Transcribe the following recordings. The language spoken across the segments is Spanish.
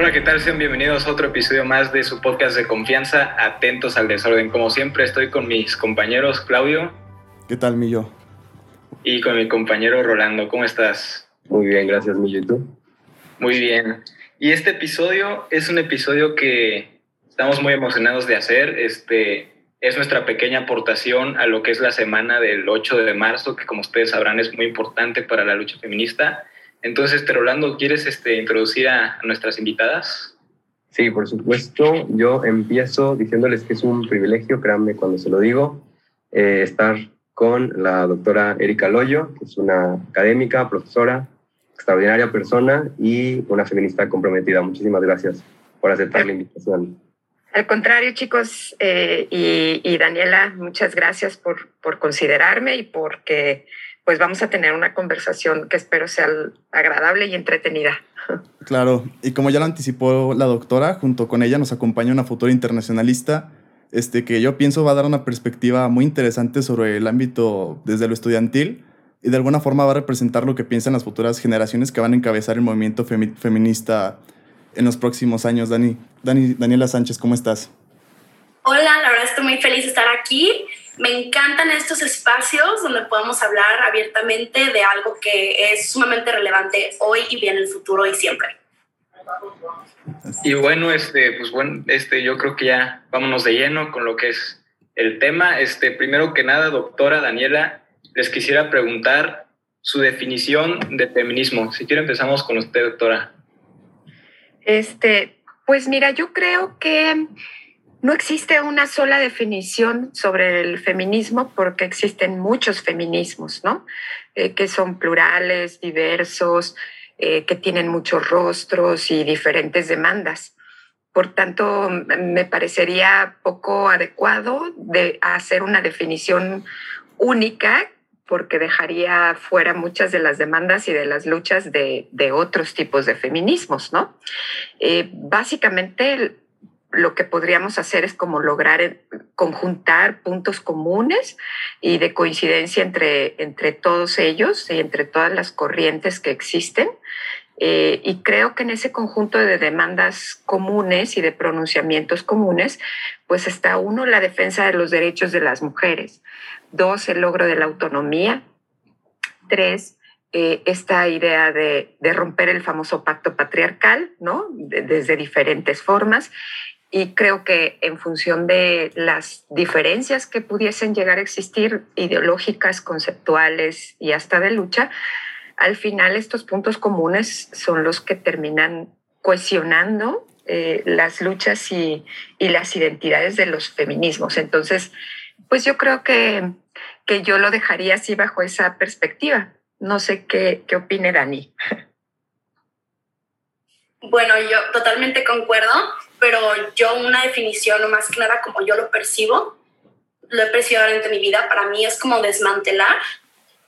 Hola, ¿qué tal? Sean bienvenidos a otro episodio más de su podcast de confianza, Atentos al Desorden. Como siempre, estoy con mis compañeros Claudio. ¿Qué tal, Millo? Y con mi compañero Rolando. ¿Cómo estás? Muy bien, gracias, Millo. ¿Y tú? Muy bien. Y este episodio es un episodio que estamos muy emocionados de hacer. Este es nuestra pequeña aportación a lo que es la semana del 8 de marzo, que como ustedes sabrán es muy importante para la lucha feminista. Entonces, Rolando, ¿quieres este, introducir a, nuestras invitadas? Sí, por supuesto. Yo empiezo diciéndoles que es un privilegio, créanme cuando se lo digo, eh, estar con la doctora Erika Loyo, que es una académica, profesora, extraordinaria persona y una feminista comprometida. Muchísimas gracias por aceptar la invitación. Al contrario, chicos, eh, y, y, Daniela, muchas gracias por, por considerarme y porque pues vamos a tener una conversación que espero sea agradable y entretenida. Claro, y como ya lo anticipó la doctora, junto con ella nos acompaña una futura internacionalista, este, que yo pienso va a dar una perspectiva muy interesante sobre el ámbito desde lo estudiantil y de alguna forma va a representar lo que piensan las futuras generaciones que van a encabezar el movimiento feminista en los próximos años. Dani, Dani, Daniela Sánchez, ¿cómo estás? Hola, la verdad estoy muy feliz de estar aquí me encantan estos espacios donde podemos hablar abiertamente de algo que es sumamente relevante hoy y bien en el futuro y siempre. Y bueno, este, pues bueno, este, yo creo que ya vámonos de lleno con lo que es el tema. Este, primero que nada, doctora Daniela, les quisiera preguntar su definición de feminismo. Si quiere empezamos con usted, doctora. Este, pues mira, yo creo que no existe una sola definición sobre el feminismo porque existen muchos feminismos, ¿no? Eh, que son plurales, diversos, eh, que tienen muchos rostros y diferentes demandas. Por tanto, me parecería poco adecuado de hacer una definición única porque dejaría fuera muchas de las demandas y de las luchas de, otros tipos de feminismos, ¿no? Eh, básicamente, lo que podríamos hacer es como lograr eh, conjuntar puntos comunes y de coincidencia entre, entre todos ellos y entre todas las corrientes que existen. Eh, y creo que en ese conjunto de demandas comunes y de pronunciamientos comunes, pues está uno, la defensa de los derechos de las mujeres, dos, el logro de la autonomía, tres, eh, esta idea de, de, romper el famoso pacto patriarcal, ¿no? desde diferentes formas y creo que en función de las diferencias que pudiesen llegar a existir, ideológicas, conceptuales y hasta de lucha, al final estos puntos comunes son los que terminan cohesionando eh, las luchas y, y, las identidades de los feminismos. Entonces, pues yo creo que, que yo lo dejaría así bajo esa perspectiva. No sé qué, qué opine Dani. Bueno, yo totalmente concuerdo, pero yo una definición, más nada como yo lo percibo, lo he percibido durante mi vida, para mí es como desmantelar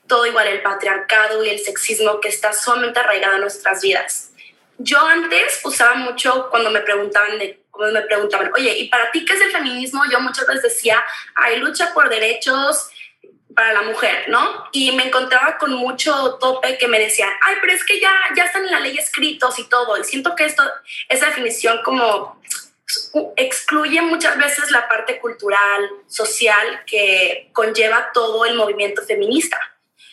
todo igual el patriarcado y el sexismo que está sumamente arraigado en nuestras vidas. Yo antes usaba mucho cuando me preguntaban de cuando me preguntaban, oye, ¿y para ti qué es el feminismo? Yo muchas veces decía, hay lucha por derechos, para la mujer, ¿no? Y me encontraba con mucho tope que me decían, ay, pero es que ya, ya están en la ley escritos y todo. Y siento que esto, esa definición como excluye muchas veces la parte cultural, social que conlleva todo el movimiento feminista.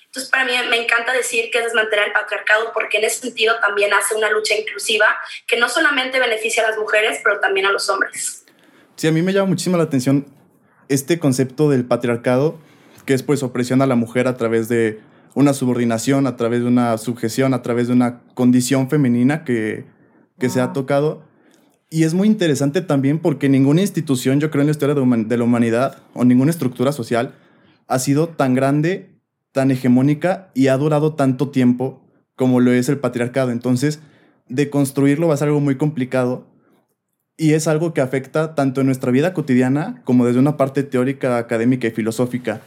Entonces, para mí me encanta decir que es desmantelar el patriarcado porque en ese sentido también hace una lucha inclusiva que no solamente beneficia a las mujeres, pero también a los hombres. Sí, a mí me llama muchísimo la atención este concepto del patriarcado que es pues opresión a la mujer a través de una subordinación, a través de una sujeción, a través de una condición femenina que, que se ha tocado. Y es muy interesante también porque ninguna institución, yo creo en la historia de, la humanidad, o ninguna estructura social, ha sido tan grande, tan hegemónica y ha durado tanto tiempo como lo es el patriarcado. Entonces, de construirlo va a ser algo muy complicado y es algo que afecta tanto en nuestra vida cotidiana como desde una parte teórica, académica y filosófica.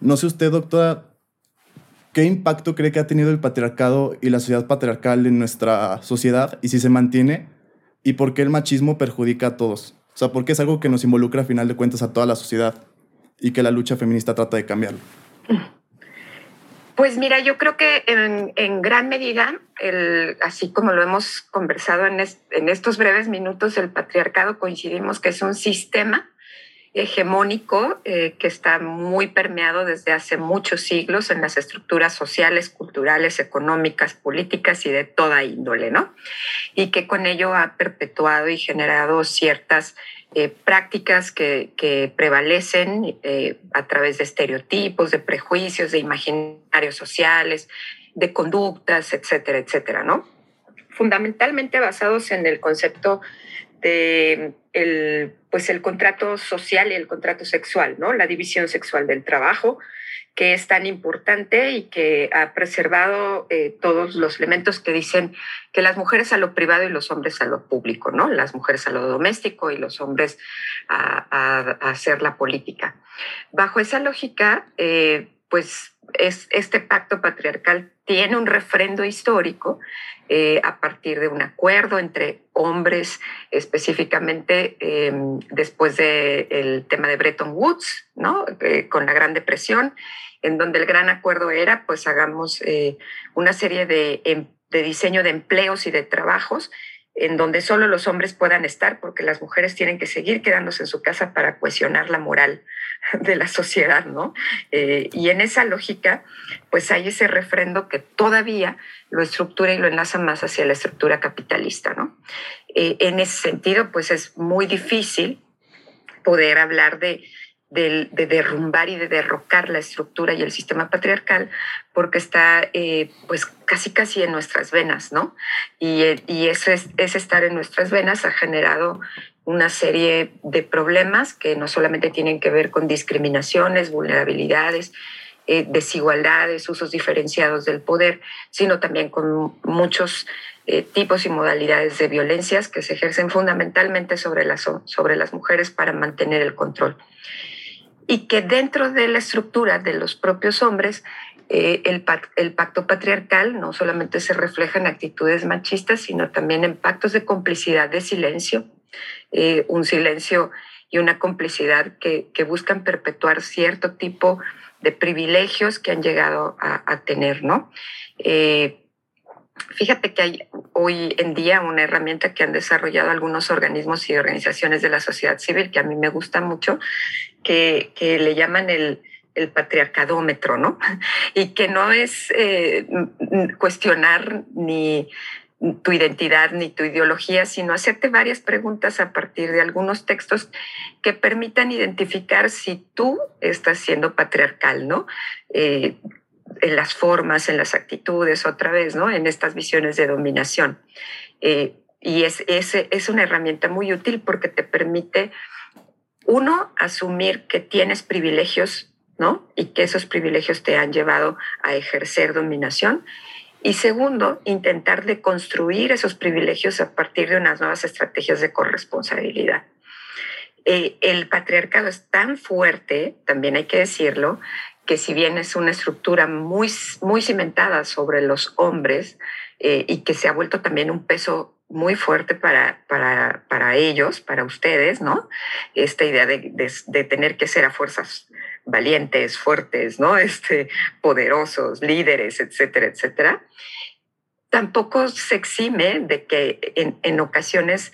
No sé usted, doctora, ¿qué impacto cree que ha tenido el patriarcado y la sociedad patriarcal en nuestra sociedad y si se mantiene? ¿Y por qué el machismo perjudica a todos? O sea, ¿por qué es algo que nos involucra a final de cuentas a toda la sociedad y que la lucha feminista trata de cambiarlo? Pues mira, yo creo que en, gran medida, así como lo hemos conversado en estos breves minutos, el patriarcado coincidimos que es un sistema hegemónico eh, que está muy permeado desde hace muchos siglos en las estructuras sociales, culturales, económicas, políticas y de toda índole, ¿no? Y que con ello ha perpetuado y generado ciertas eh, prácticas que, prevalecen eh, a través de estereotipos, de prejuicios, de imaginarios sociales, de conductas, etcétera, etcétera, ¿no? Fundamentalmente basados en el concepto de el, pues el contrato social y el contrato sexual, ¿no? La división sexual del trabajo, que es tan importante y que ha preservado eh, todos los elementos que dicen que las mujeres a lo privado y los hombres a lo público, ¿no? Las mujeres a lo doméstico y los hombres a, hacer la política. Bajo esa lógica, eh, pues es, este pacto patriarcal tiene un refrendo histórico eh, a partir de un acuerdo entre hombres, específicamente em, después del tema de Bretton Woods, ¿no? Eh, con la Gran Depresión, en donde el gran acuerdo era, pues hagamos eh, una serie de, em, de diseño de empleos y de trabajos en donde solo los hombres puedan estar, porque las mujeres tienen que seguir quedándose en su casa para cuestionar la moral de la sociedad, ¿no? y en esa lógica, pues hay ese refrendo que todavía lo estructura y lo enlaza más hacia la estructura capitalista, ¿no? Eh, en ese sentido, pues es muy difícil poder hablar de, derrumbar y de derrocar la estructura y el sistema patriarcal porque está eh, pues casi casi en nuestras venas, ¿no? Y, y ese, ese estar en nuestras venas ha generado una serie de problemas que no solamente tienen que ver con discriminaciones, vulnerabilidades, eh, desigualdades, usos diferenciados del poder, sino también con muchos eh, tipos y modalidades de violencias que se ejercen fundamentalmente sobre las, sobre las mujeres para mantener el control. Y que dentro de la estructura de los propios hombres, eh, el, pacto patriarcal no solamente se refleja en actitudes machistas, sino también en pactos de complicidad, de silencio, un silencio y una complicidad que, buscan perpetuar cierto tipo de de privilegios que han llegado a, tener, ¿no? Eh, fíjate que hay hoy en día una herramienta que han desarrollado algunos organismos y organizaciones de la sociedad civil que a mí me gusta mucho, que, le llaman el, patriarcadómetro, ¿no? Y que no es eh, cuestionar ni tu identidad ni tu ideología, sino hacerte varias preguntas a partir de algunos textos que permitan identificar si tú estás siendo patriarcal, ¿no? Eh, en las formas, en las actitudes, otra vez, ¿no? En estas visiones de dominación. Eh, y es, es, es una herramienta muy útil porque te permite, uno, asumir que tienes privilegios, ¿no? Y que esos privilegios te han llevado a ejercer dominación y segundo, intentar deconstruir esos privilegios a partir de unas nuevas estrategias de corresponsabilidad. Eh, el patriarcado es tan fuerte, también hay que decirlo, que si bien es una estructura muy, muy cimentada sobre los hombres eh, y que se ha vuelto también un peso muy fuerte para, para, para ellos, para ustedes, ¿no? Esta idea de, de, de tener que ser a fuerzas valientes, fuertes, ¿no? Este, poderosos, líderes, etcétera, etcétera, tampoco se exime de que en, en ocasiones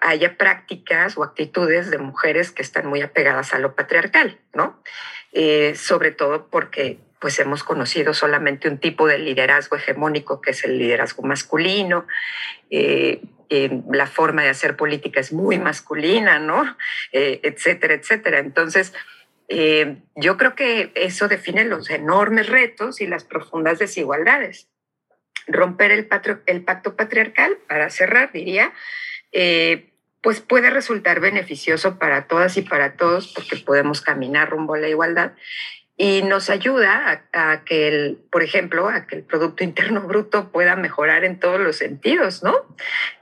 haya prácticas o actitudes de mujeres que están muy apegadas a lo patriarcal, ¿no? Eh, sobre todo porque pues hemos conocido solamente un tipo de liderazgo hegemónico que es el liderazgo masculino. Eh, eh, la forma de hacer política es muy masculina, ¿no? etcétera, etcétera. Entonces, yo creo que eso define los enormes retos y las profundas desigualdades. Romper el, pacto patriarcal, para cerrar, diría, pues puede resultar beneficioso para todas y para todos porque podemos caminar rumbo a la igualdad y nos ayuda a, que el, por ejemplo, a que el Producto Interno Bruto pueda mejorar en todos los sentidos, ¿no?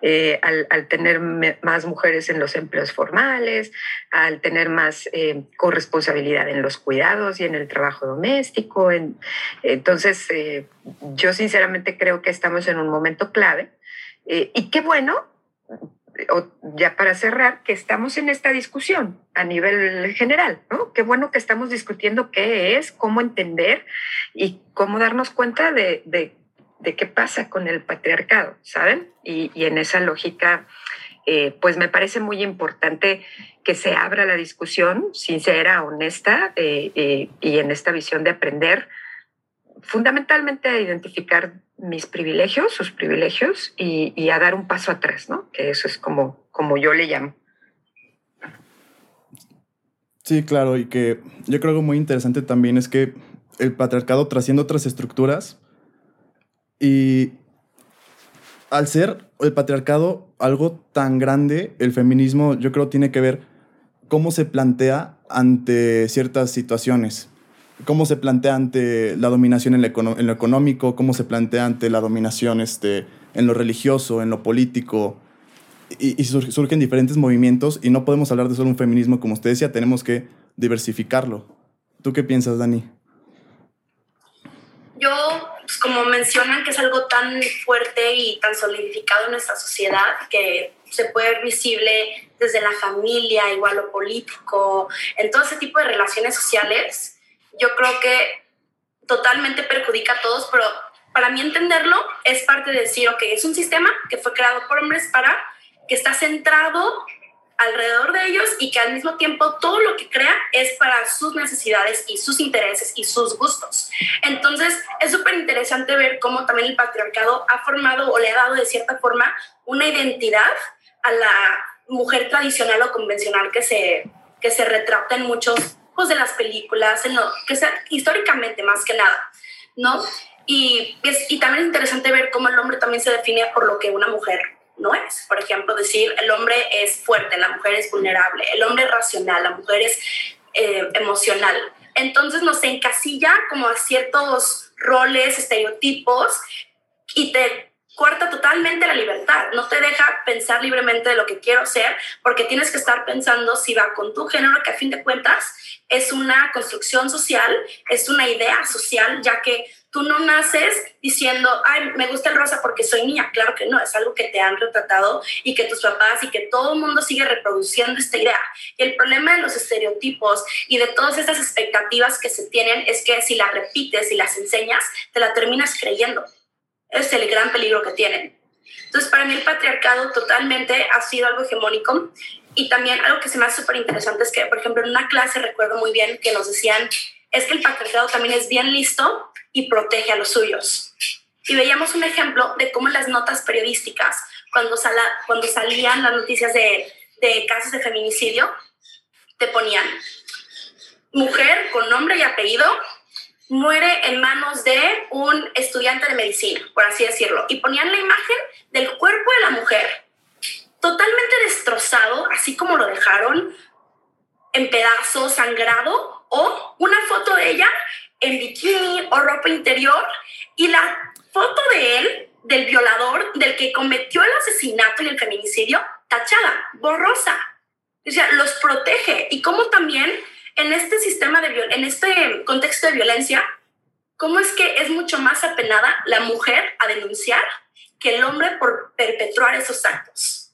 Eh, al, tener más mujeres en los empleos formales, al tener más eh, corresponsabilidad en los cuidados y en el trabajo doméstico. entonces, eh, yo sinceramente creo que estamos en un momento clave y qué bueno ya para cerrar, que estamos en esta discusión a nivel general, ¿no? Qué bueno que estamos discutiendo qué es, cómo entender y cómo darnos cuenta de, de, qué pasa con el patriarcado, ¿saben? Y, en esa lógica, eh, pues me parece muy importante que se abra la discusión sincera, honesta eh, eh, y en esta visión de aprender fundamentalmente a identificar mis privilegios, sus privilegios y, a dar un paso atrás, ¿no? Que eso es como, como yo le llamo. Sí, claro, y que yo creo que muy interesante también es que el patriarcado trasciende otras estructuras y al ser el patriarcado algo tan grande, el feminismo yo creo tiene que ver cómo se plantea ante ciertas situaciones cómo se plantea ante la dominación en, lo económico, cómo se plantea ante la dominación este, en lo religioso, en lo político. Y, surgen diferentes movimientos y no podemos hablar de solo un feminismo, como usted decía, tenemos que diversificarlo. ¿Tú qué piensas, Dani? Yo, pues, como mencionan que es algo tan fuerte y tan solidificado en nuestra sociedad, que se puede ver visible desde la familia, igual lo político, en todo ese tipo de relaciones sociales, yo creo que totalmente perjudica a todos, pero para mí entenderlo es parte de decir, ok, es un sistema que fue creado por hombres para que está centrado alrededor de ellos y que al mismo tiempo todo lo que crea es para sus necesidades y sus intereses y sus gustos. Entonces es súper interesante ver cómo también el patriarcado ha formado o le ha dado de cierta forma una identidad a la mujer tradicional o convencional que se, que se retrata en muchos pues, de las películas, que sea históricamente más que nada, ¿no? Y, y también es interesante ver cómo el hombre también se define por lo que una mujer no es. Por ejemplo, decir el hombre es fuerte, la mujer es vulnerable, el hombre es racional, la mujer es eh, emocional. Entonces nos encasilla como a ciertos roles, estereotipos y te corta totalmente la libertad, no te deja pensar libremente de lo que quiero ser, porque tienes que estar pensando si va con tu género, que a fin de cuentas es una construcción social, es una idea social, ya que tú no naces diciendo, ay, me gusta el rosa porque soy niña. Claro que no, es algo que te han retratado y que tus papás y que todo el mundo sigue reproduciendo esta idea. Y el problema de los estereotipos y de todas estas expectativas que se tienen es que si las repites y las enseñas, te la terminas creyendo es el gran peligro que tienen. Entonces, para mí el patriarcado totalmente ha sido algo hegemónico y también algo que se me hace súper interesante es que, por ejemplo, en una clase recuerdo muy bien que nos decían, es que el patriarcado también es bien listo y protege a los suyos. Y veíamos un ejemplo de cómo las notas periodísticas, cuando, sala, cuando salían las noticias de, de casos de feminicidio, te ponían mujer con nombre y apellido muere en manos de un estudiante de medicina, por así decirlo, y ponían la imagen del cuerpo de la mujer totalmente destrozado, así como lo dejaron, en pedazos, sangrado, o una foto de ella en bikini o ropa interior, y la foto de él, del violador, del que cometió el asesinato y el feminicidio, tachada, borrosa. O sea, los protege. Y como también en este sistema de en este contexto de violencia, ¿cómo es que es mucho más apenada la mujer a denunciar que el hombre por perpetrar esos actos?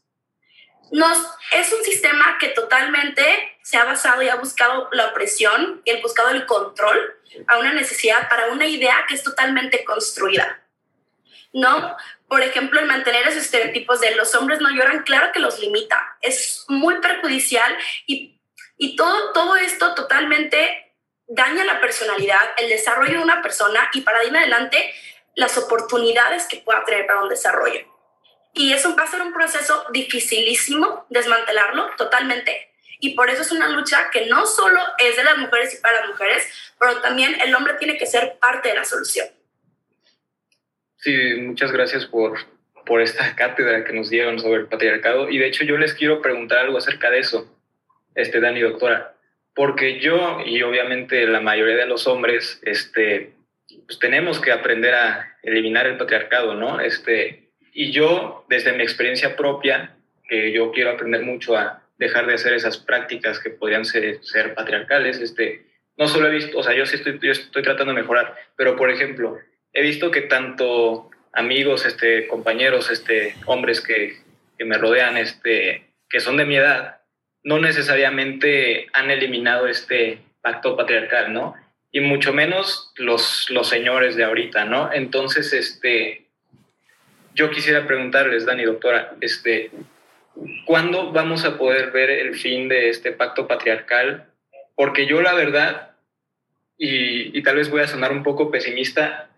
Nos, es un sistema que totalmente se ha basado y ha buscado la opresión y el buscado el control a una necesidad para una idea que es totalmente construida. ¿No? Por ejemplo, el mantener esos estereotipos de los hombres no lloran, claro que los limita. Es muy perjudicial y y todo, todo esto totalmente daña la personalidad, el desarrollo de una persona y para ir adelante las oportunidades que pueda tener para un desarrollo. Y eso va a ser un proceso dificilísimo desmantelarlo totalmente. Y por eso es una lucha que no solo es de las mujeres y para las mujeres, pero también el hombre tiene que ser parte de la solución. Sí, muchas gracias por, por esta cátedra que nos dieron sobre el patriarcado. Y de hecho yo les quiero preguntar algo acerca de eso este, Dani, doctora, porque yo y obviamente la mayoría de los hombres, este, pues tenemos que aprender a eliminar el patriarcado, ¿no? Este, y yo, desde mi experiencia propia, que yo quiero aprender mucho a dejar de hacer esas prácticas que podrían ser, ser patriarcales, este, no solo he visto, o sea, yo sí estoy, yo estoy tratando de mejorar, pero por ejemplo, he visto que tanto amigos, este, compañeros, este, hombres que que me rodean, este, que son de mi edad, no necesariamente han eliminado este pacto patriarcal, ¿no? Y mucho menos los, los señores de ahorita, ¿no? Entonces, este, yo quisiera preguntarles, Dani, doctora, este, ¿cuándo vamos a poder ver el fin de este pacto patriarcal? Porque yo la verdad, y, y tal vez voy a sonar un poco pesimista,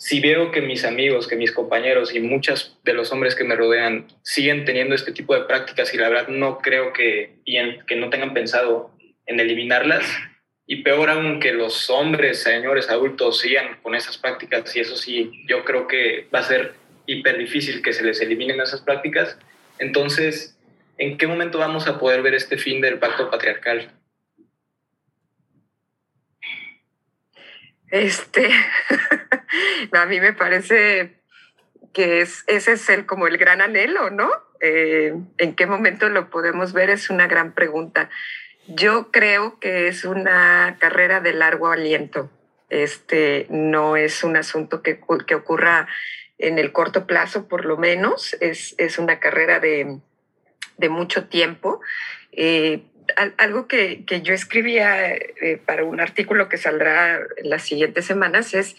si veo que mis amigos, que mis compañeros y muchos de los hombres que me rodean siguen teniendo este tipo de prácticas y la verdad no creo que, que no tengan pensado en eliminarlas, y peor aún que los hombres, señores adultos sigan con esas prácticas, y eso sí, yo creo que va a ser hiper difícil que se les eliminen esas prácticas. Entonces, ¿en qué momento vamos a poder ver este fin del pacto patriarcal? Este, a mí me parece que es, ese es el, como el gran anhelo, ¿no? Eh, ¿En qué momento lo podemos ver? Es una gran pregunta. Yo creo que es una carrera de largo aliento. Este no es un asunto que, que ocurra en el corto plazo, por lo menos. Es, es una carrera de, de mucho tiempo. Eh, algo que, que, yo escribía eh, para un artículo que saldrá en las siguientes semanas es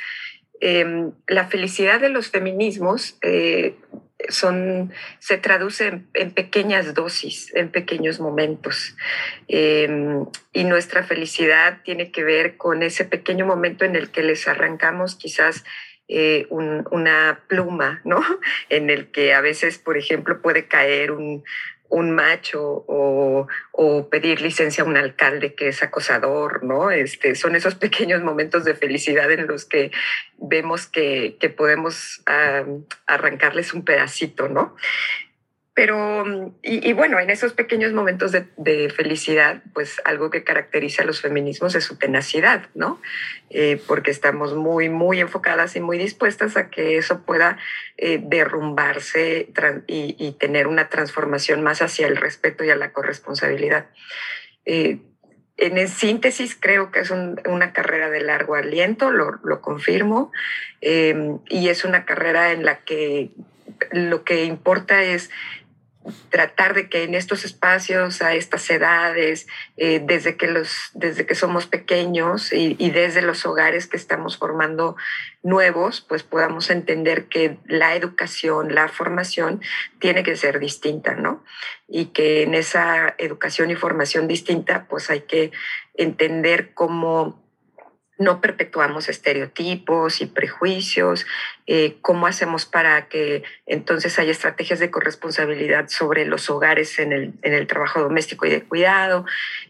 eh, la felicidad de los feminismos eh, son, se traduce en, pequeñas dosis, en pequeños momentos. Em, y nuestra felicidad tiene que ver con ese pequeño momento en el que les arrancamos quizás eh, un, una pluma, ¿no? En el que a veces, por ejemplo, puede caer un, un macho o, pedir licencia a un alcalde que es acosador, ¿no? Este, son esos pequeños momentos de felicidad en los que vemos que, podemos arrancarles un pedacito, ¿no? Pero, y, bueno, en esos pequeños momentos de, felicidad, pues algo que caracteriza a los feminismos es su tenacidad, ¿no? Eh, porque estamos muy, muy enfocadas y muy dispuestas a que eso pueda eh, derrumbarse y, tener una transformación más hacia el respeto y a la corresponsabilidad. Eh, en síntesis, creo que es un, una carrera de largo aliento, lo, lo confirmo, eh, y es una carrera en la que lo que importa es tratar de que en estos espacios, a estas edades, eh, desde, que los, desde que somos pequeños y, y, desde los hogares que estamos formando nuevos, pues podamos entender que la educación, la formación tiene que ser distinta, ¿no? Y que en esa educación y formación distinta, pues hay que entender cómo no perpetuamos estereotipos y prejuicios, eh, cómo hacemos para que entonces haya estrategias de corresponsabilidad sobre los hogares en el, en el trabajo doméstico y de cuidado,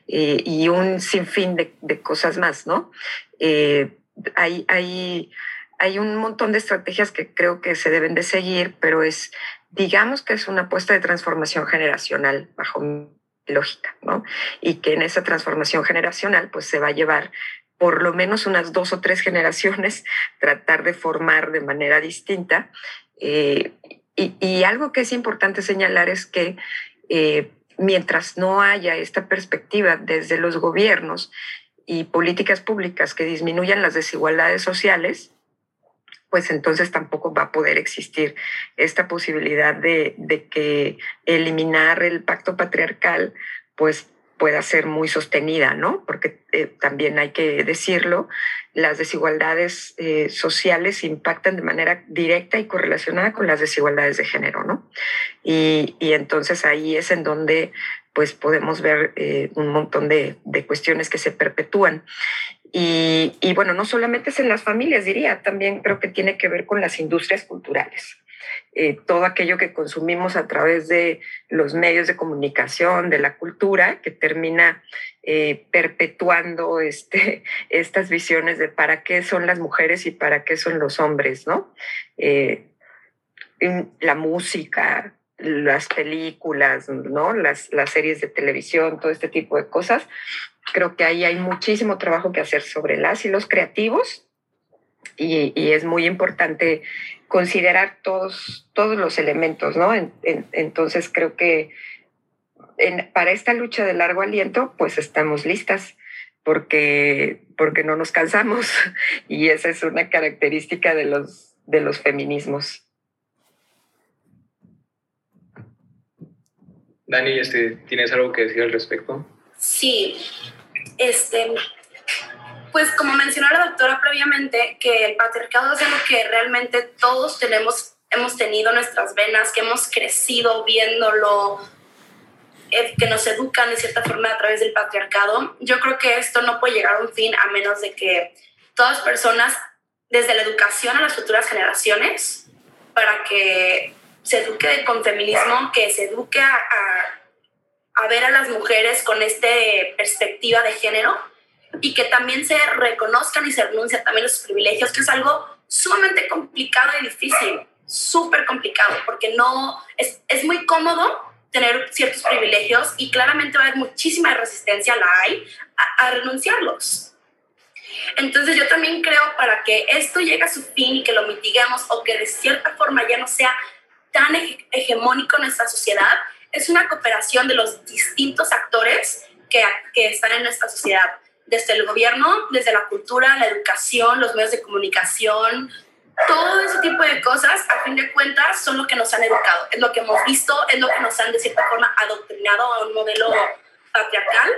eh, y un sinfín de, de, cosas más, ¿no? Eh, hay, hay, hay un montón de estrategias que creo que se deben de seguir, pero es, digamos que es una apuesta de transformación generacional bajo lógica, ¿no? Y que en esa transformación generacional pues se va a llevar por lo menos unas dos o tres generaciones, tratar de formar de manera distinta. Eh, y, algo que es importante señalar es que eh, mientras no haya esta perspectiva desde los gobiernos y políticas públicas que disminuyan las desigualdades sociales, pues entonces tampoco va a poder existir esta posibilidad de, de que eliminar el pacto patriarcal, pues pueda ser muy sostenida, ¿no? Porque eh, también hay que decirlo, las desigualdades eh, sociales impactan de manera directa y correlacionada con las desigualdades de género, ¿no? Y, y entonces ahí es en donde pues podemos ver eh, un montón de, de, cuestiones que se perpetúan. Y, y bueno, no solamente es en las familias, diría, también creo que tiene que ver con las industrias culturales eh, todo aquello que consumimos a través de los medios de comunicación, de la cultura, que termina eh, perpetuando este, estas visiones de para qué son las mujeres y para qué son los hombres, ¿no? Eh, la música, las películas, ¿no? Las, las series de televisión, todo este tipo de cosas. Creo que ahí hay muchísimo trabajo que hacer sobre las y los creativos y, y es muy importante considerar todos, todos los elementos, ¿no? En, en, entonces creo que en, para esta lucha de largo aliento, pues estamos listas porque, porque no nos cansamos y esa es una característica de los, de los feminismos. Dani, este, ¿tienes algo que decir al respecto? Sí, este, pues como mencionó la doctora previamente, que el patriarcado es algo que realmente todos tenemos, hemos tenido nuestras venas, que hemos crecido viéndolo, eh, que nos educan de cierta forma a través del patriarcado. Yo creo que esto no puede llegar a un fin a menos de que todas personas, desde la educación a las futuras generaciones, para que se eduque con feminismo, que se eduque a, a, a ver a las mujeres con esta perspectiva de género y que también se reconozcan y se renuncien también los privilegios, que es algo sumamente complicado y difícil, súper complicado, porque no es, es muy cómodo tener ciertos privilegios y claramente va a haber muchísima resistencia, la hay, a, a renunciarlos. Entonces yo también creo para que esto llegue a su fin y que lo mitiguemos o que de cierta forma ya no sea tan hegemónico en nuestra sociedad, es una cooperación de los distintos actores que, que están en nuestra sociedad desde el gobierno, desde la cultura, la educación, los medios de comunicación, todo ese tipo de cosas, a fin de cuentas, son lo que nos han educado, es lo que hemos visto, es lo que nos han de cierta forma adoctrinado a un modelo patriarcal.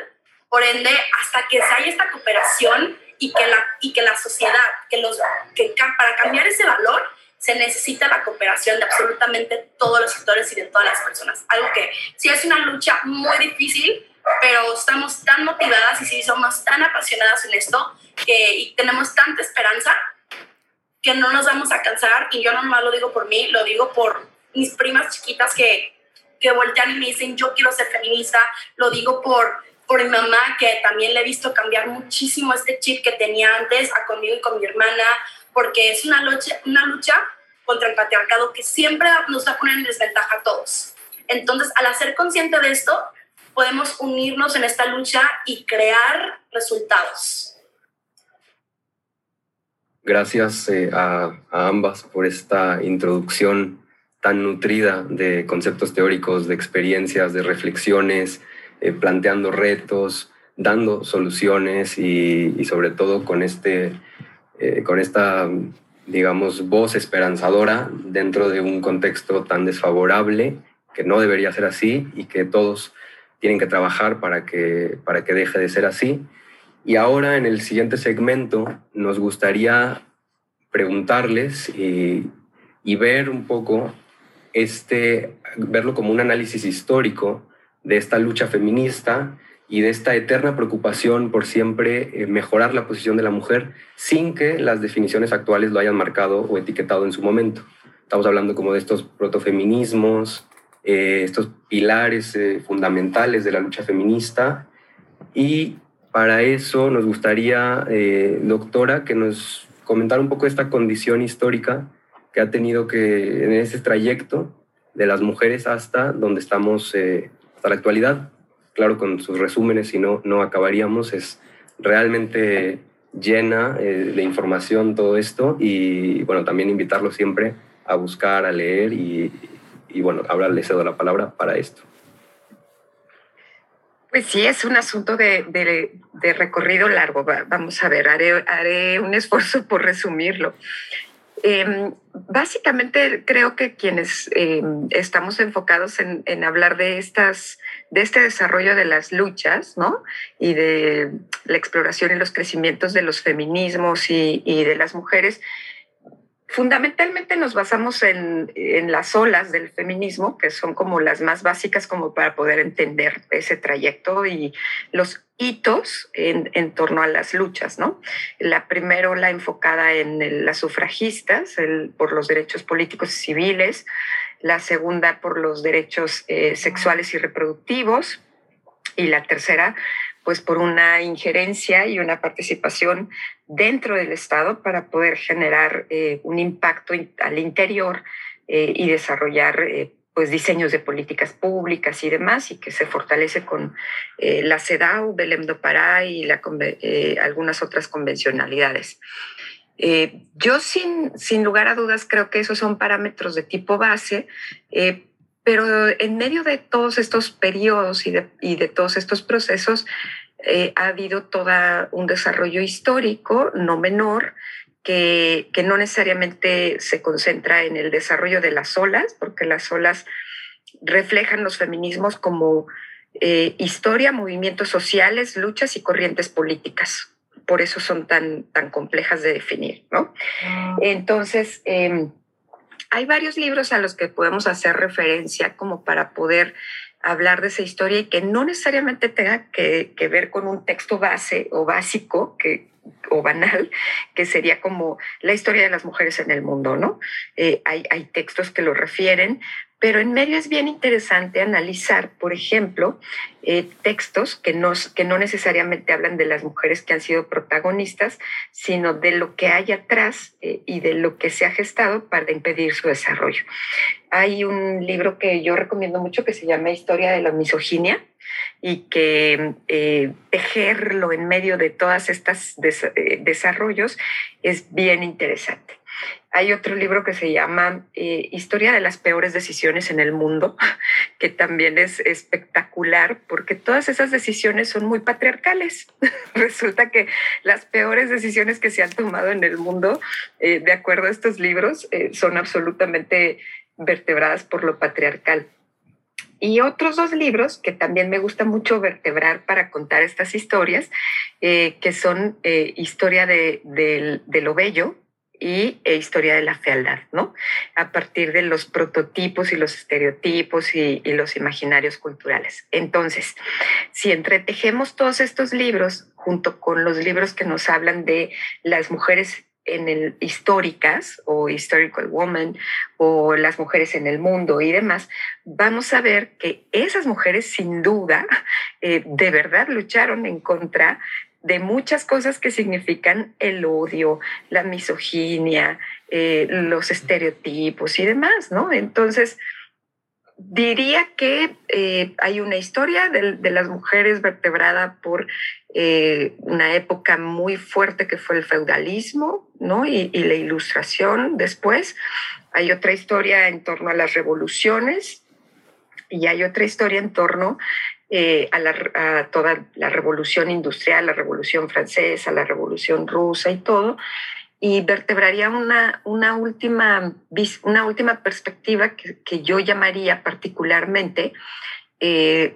Por ende, hasta que se haya esta cooperación y que la, y que la sociedad, que los, que para cambiar ese valor, se necesita la cooperación de absolutamente todos los sectores y de todas las personas. Algo que sí es una lucha muy difícil, pero estamos tan motivadas y sí somos tan apasionadas en esto que, y tenemos tanta esperanza que no nos vamos a cansar y yo no más lo digo por mí, lo digo por mis primas chiquitas que, que voltean y me dicen yo quiero ser feminista, lo digo por, por mi mamá que también le he visto cambiar muchísimo este chip que tenía antes a conmigo y con mi hermana, porque es una lucha, una lucha contra el patriarcado que siempre nos va a poner en desventaja a todos. Entonces, al hacer consciente de esto, podemos unirnos en esta lucha y crear resultados. Gracias eh, a, a, ambas por esta introducción tan nutrida de conceptos teóricos, de experiencias, de reflexiones, eh, planteando retos, dando soluciones y, y sobre todo con, este, eh, con esta, digamos, voz esperanzadora dentro de un contexto tan desfavorable que no debería ser así y que todos tienen que trabajar para que, para que deje de ser así. Y ahora en el siguiente segmento nos gustaría preguntarles y, y ver un poco este, verlo como un análisis histórico de esta lucha feminista y de esta eterna preocupación por siempre eh, mejorar la posición de la mujer sin que las definiciones actuales lo hayan marcado o etiquetado en su momento. Estamos hablando como de estos protofeminismos, eh, estos pilares eh, fundamentales de la lucha feminista. Y para eso nos gustaría, eh, doctora, que nos comentara un poco esta condición histórica que ha tenido que en ese trayecto de las mujeres hasta donde estamos hasta la actualidad. Claro, con sus resúmenes, si no, no acabaríamos. Es realmente llena de información todo esto y bueno, también invitarlo siempre a buscar, a leer y, y bueno, ahora le cedo la palabra para esto. Pues sí, es un asunto de, de, de recorrido largo. Vamos a ver, haré, haré un esfuerzo por resumirlo. Eh, básicamente creo que quienes eh, estamos enfocados en, en, hablar de, estas, de este desarrollo de las luchas, ¿no? Y de la exploración y los crecimientos de los feminismos y, y de las mujeres, Fundamentalmente nos basamos en, las olas del feminismo, que son como las más básicas como para poder entender ese trayecto y los hitos en, torno a las luchas, ¿no? La primera ola enfocada en las sufragistas, por los derechos políticos y civiles, la segunda por los derechos eh, sexuales y reproductivos, y la tercera pues por una injerencia y una participación dentro del Estado para poder generar eh, un impacto al interior eh, y desarrollar eh, pues diseños de políticas públicas y demás y que se fortalece con eh, la CEDAW, Belém do Pará y la, algunas otras convencionalidades. yo sin, sin lugar a dudas creo que esos son parámetros de tipo base, pero en medio de todos estos periodos y de, y de todos estos procesos, eh, ha habido todo un desarrollo histórico no menor que, que, no necesariamente se concentra en el desarrollo de las olas, porque las olas reflejan los feminismos como eh, historia, movimientos sociales, luchas y corrientes políticas. Por eso son tan, tan complejas de definir, ¿no? Ah. Entonces, em, hay varios libros a los que podemos hacer referencia como para poder hablar de esa historia y que no necesariamente tenga que, ver con un texto base o básico que, o banal, que sería como la historia de las mujeres en el mundo, ¿no? Eh, hay, hay textos que lo refieren, pero en medio es bien interesante analizar, por ejemplo, eh, textos que no, que no necesariamente hablan de las mujeres que han sido protagonistas, sino de lo que hay atrás eh, y de lo que se ha gestado para impedir su desarrollo. Hay un libro que yo recomiendo mucho que se llama Historia de la misoginia y que eh, tejerlo en medio de todas estas desarrollos es bien interesante. Hay otro libro que se llama eh, Historia de las peores decisiones en el mundo, que también es espectacular porque todas esas decisiones son muy patriarcales. Resulta que las peores decisiones que se han tomado en el mundo, eh, de acuerdo a estos libros, eh, son absolutamente vertebradas por lo patriarcal. Y otros dos libros que también me gusta mucho vertebrar para contar estas historias, que son Historia de, de lo Bello, y e historia de la fealdad, ¿no? A partir de los prototipos y los estereotipos y, los imaginarios culturales. Entonces, si entretejemos todos estos libros junto con los libros que nos hablan de las mujeres en el, históricas o historical woman o las mujeres en el mundo y demás, vamos a ver que esas mujeres sin duda eh, de verdad lucharon en contra de muchas cosas que significan el odio, la misoginia, eh, los estereotipos y demás, ¿no? Entonces, diría que eh, hay una historia de, las mujeres vertebrada por eh, una época muy fuerte que fue el feudalismo, ¿no? Y, y la ilustración después. Hay otra historia en torno a las revoluciones y hay otra historia en torno eh, a, toda la revolución industrial, la revolución francesa, la revolución rusa y todo, y vertebraría una, una, última, una última perspectiva que, yo llamaría particularmente eh,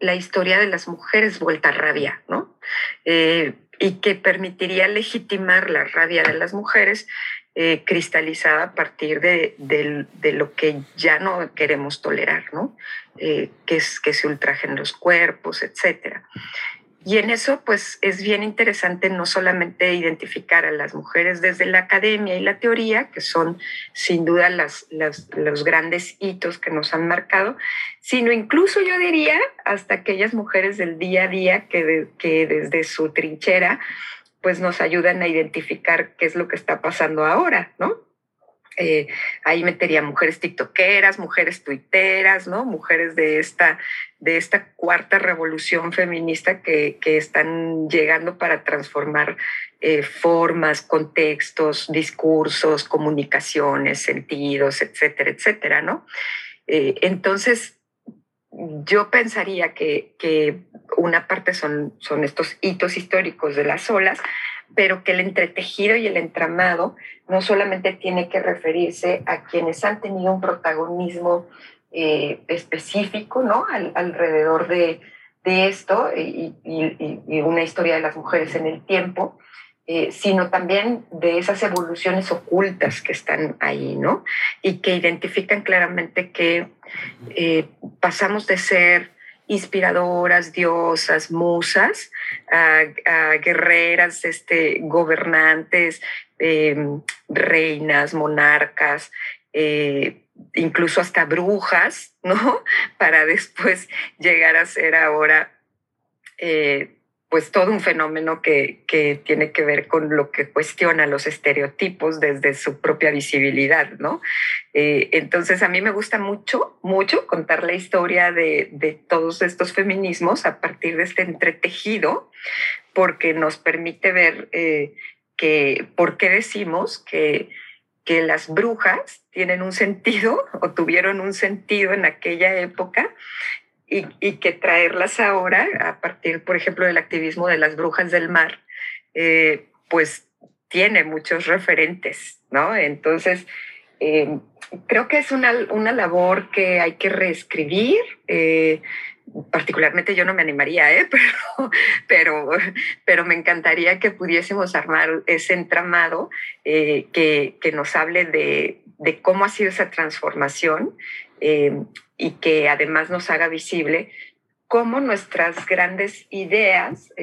la historia de las mujeres vuelta a rabia, ¿no? Eh, y que permitiría legitimar la rabia de las mujeres eh, cristalizada a partir de, lo que ya no queremos tolerar, ¿no? Eh, que, es, que se ultrajen los cuerpos, etc. Y en eso, pues, es bien interesante no solamente identificar a las mujeres desde la academia y la teoría, que son sin duda las, los grandes hitos que nos han marcado, sino incluso yo diría hasta aquellas mujeres del día a día que, que desde su trinchera pues nos ayudan a identificar qué es lo que está pasando ahora, ¿no? Eh, ahí metería mujeres tiktokeras, mujeres tuiteras, ¿no? Mujeres de esta, de esta cuarta revolución feminista que, están llegando para transformar eh, formas, contextos, discursos, comunicaciones, sentidos, etcétera, etcétera, ¿no? Eh, entonces, yo pensaría que, una parte son, estos hitos históricos de las olas, pero que el entretejido y el entramado no solamente tiene que referirse a quienes han tenido un protagonismo eh, específico, ¿no? alrededor de, de esto y, y, una historia de las mujeres en el tiempo, eh, sino también de esas evoluciones ocultas que están ahí, ¿no? Y que identifican claramente que eh, pasamos de ser inspiradoras, diosas, musas, guerreras, este, gobernantes, em, reinas, monarcas, eh, incluso hasta brujas, ¿no? Para después llegar a ser ahora pues todo un fenómeno que, tiene que ver con lo que cuestiona los estereotipos desde su propia visibilidad, ¿no? Eh, entonces a mí me gusta mucho, mucho contar la historia de, todos estos feminismos a partir de este entretejido, porque nos permite ver eh, que, por qué decimos que, que las brujas tienen un sentido o tuvieron un sentido en aquella época y, que traerlas ahora, a partir, por ejemplo, del activismo de las brujas del mar, eh, pues tiene muchos referentes, ¿no? Entonces, eh, creo que es una, una, labor que hay que reescribir. Eh, particularmente yo no me animaría, ¿eh? pero, pero, pero me encantaría que pudiésemos armar ese entramado que, que, nos hable de, de, cómo ha sido esa transformación y que además nos haga visible cómo nuestras grandes ideas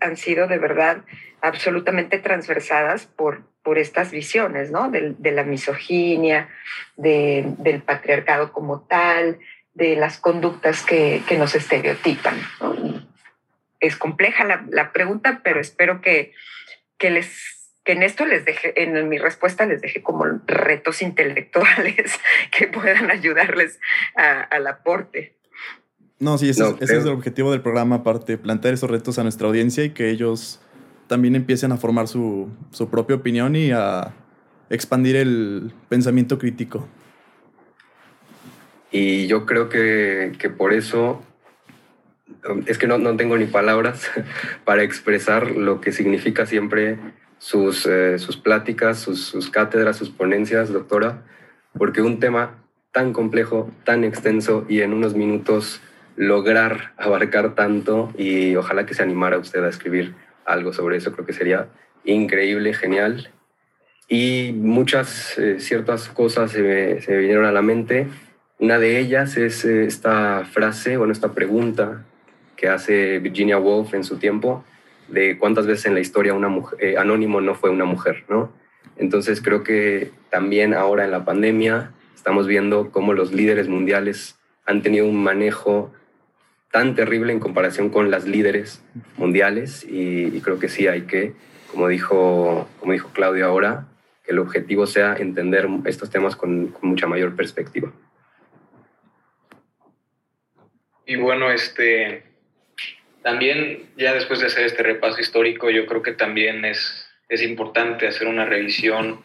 han sido de verdad absolutamente transversadas por, por estas visiones, ¿no? De, la misoginia, del patriarcado como tal, de las conductas que, nos estereotipan. Es compleja la, pregunta, pero espero que, que, les, en esto les deje, en mi respuesta les deje como retos intelectuales que puedan ayudarles al aporte. No, sí, ese, es el objetivo del programa, aparte, plantear esos retos a nuestra audiencia y que ellos también empiecen a formar su, propia opinión y a expandir el pensamiento crítico. Y yo creo que, por eso es que no, tengo ni palabras para expresar lo que significa siempre sus, eh, sus pláticas, sus, sus, cátedras, sus ponencias, doctora, porque un tema tan complejo, tan extenso y en unos minutos lograr abarcar tanto y ojalá que se animara usted a escribir algo sobre eso, creo que sería increíble, genial. Y muchas, eh, ciertas cosas se me, vinieron a la mente. Una de ellas es eh, esta frase, bueno, esta pregunta que hace Virginia Woolf en su tiempo, de cuántas veces en la historia una eh, Anónimo no fue una mujer, ¿no? Entonces creo que también ahora en la pandemia estamos viendo cómo los líderes mundiales han tenido un manejo tan terrible en comparación con las líderes mundiales y, creo que sí hay que, como dijo, como dijo Claudio ahora, que el objetivo sea entender estos temas con, mucha mayor perspectiva. Y bueno, este, también ya después de hacer este repaso histórico, yo creo que también es, es importante hacer una revisión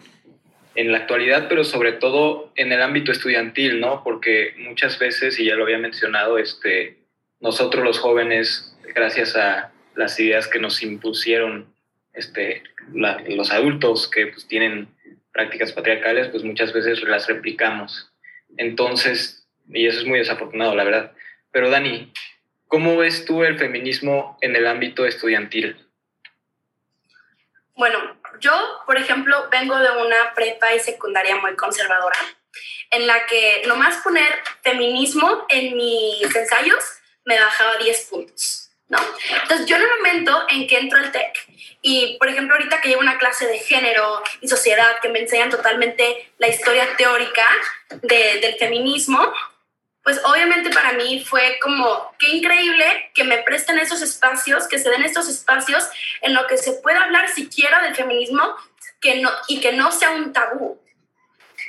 en la actualidad, pero sobre todo en el ámbito estudiantil, ¿no? Porque muchas veces, y ya lo había mencionado, este, nosotros los jóvenes, gracias a las ideas que nos impusieron este, los adultos que pues, tienen prácticas patriarcales, pues muchas veces las replicamos. Entonces, y eso es muy desafortunado, la verdad. Pero Dani, ¿cómo ves tú el feminismo en el ámbito estudiantil? Bueno, yo, por ejemplo, vengo de una prepa y secundaria muy conservadora, en la que nomás poner feminismo en mis ensayos me bajaba 10 puntos, ¿no? Entonces yo en el momento en que entro al TEC y, por ejemplo, ahorita que llevo una clase de género y sociedad que me enseñan totalmente la historia teórica del feminismo, pues obviamente para mí fue como, qué increíble que me presten esos espacios, que se den estos espacios en lo que se pueda hablar siquiera del feminismo que no, y que no sea un tabú.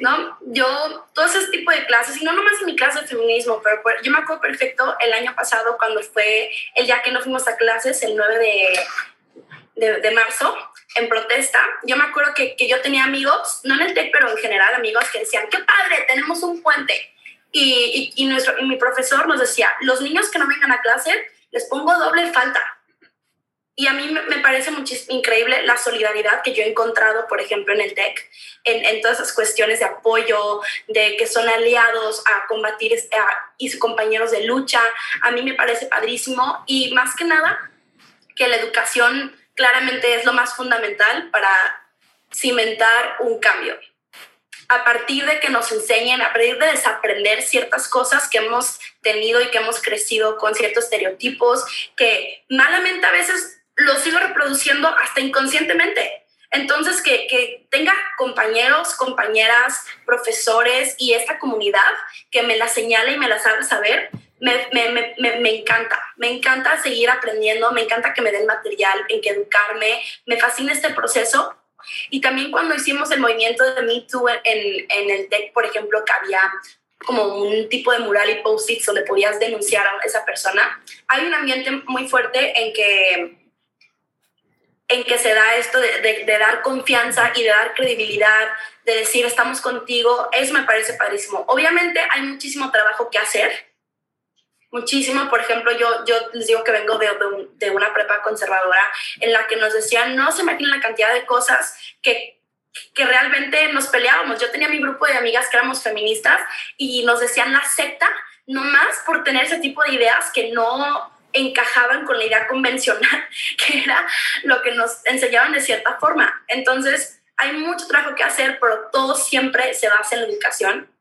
¿no? Yo, todo ese tipo de clases, y no nomás en mi clase de feminismo, pero yo me acuerdo perfecto el año pasado cuando fue el día que no fuimos a clases, el 9 de, de, marzo, en protesta, yo me acuerdo que, que, yo tenía amigos, no en el TEC, pero en general amigos que decían, qué padre, tenemos un puente. Y, y, y, nuestro, y mi profesor nos decía, los niños que no vengan a clase, les pongo doble falta y a mí me parece muchísimo increíble la solidaridad que yo he encontrado, por ejemplo, en el TEC, en, en todas esas cuestiones de apoyo, de que son aliados a combatir y sus compañeros de lucha. A mí me parece padrísimo y más que nada que la educación claramente es lo más fundamental para cimentar un cambio. A partir de que nos enseñen, a partir de desaprender ciertas cosas que hemos tenido y que hemos crecido con ciertos estereotipos, que malamente a veces lo sigo reproduciendo hasta inconscientemente. Entonces, que, que, tenga compañeros, compañeras, profesores y esta comunidad que me la señale y me la sabe saber, me, me, me, me, encanta. Me encanta seguir aprendiendo, me encanta que me den material, en que educarme, me fascina este proceso. Y también cuando hicimos el movimiento de Me Too en, en el TEC, por ejemplo, que había como un tipo de mural y post-its donde podías denunciar a esa persona, hay un ambiente muy fuerte en que en que se da esto de, dar confianza y de dar credibilidad, de decir estamos contigo, eso me parece padrísimo. Obviamente hay muchísimo trabajo que hacer, muchísimo. Por ejemplo, yo, yo les digo que vengo de, de, una prepa conservadora en la que nos decían, no se imaginen la cantidad de cosas que que realmente nos peleábamos. Yo tenía mi grupo de amigas que éramos feministas y nos decían la secta, nomás por tener ese tipo de ideas que no encajaban con la idea convencional, que era lo que nos enseñaban de cierta forma. Entonces, hay mucho trabajo que hacer, pero todo siempre se basa en la educación.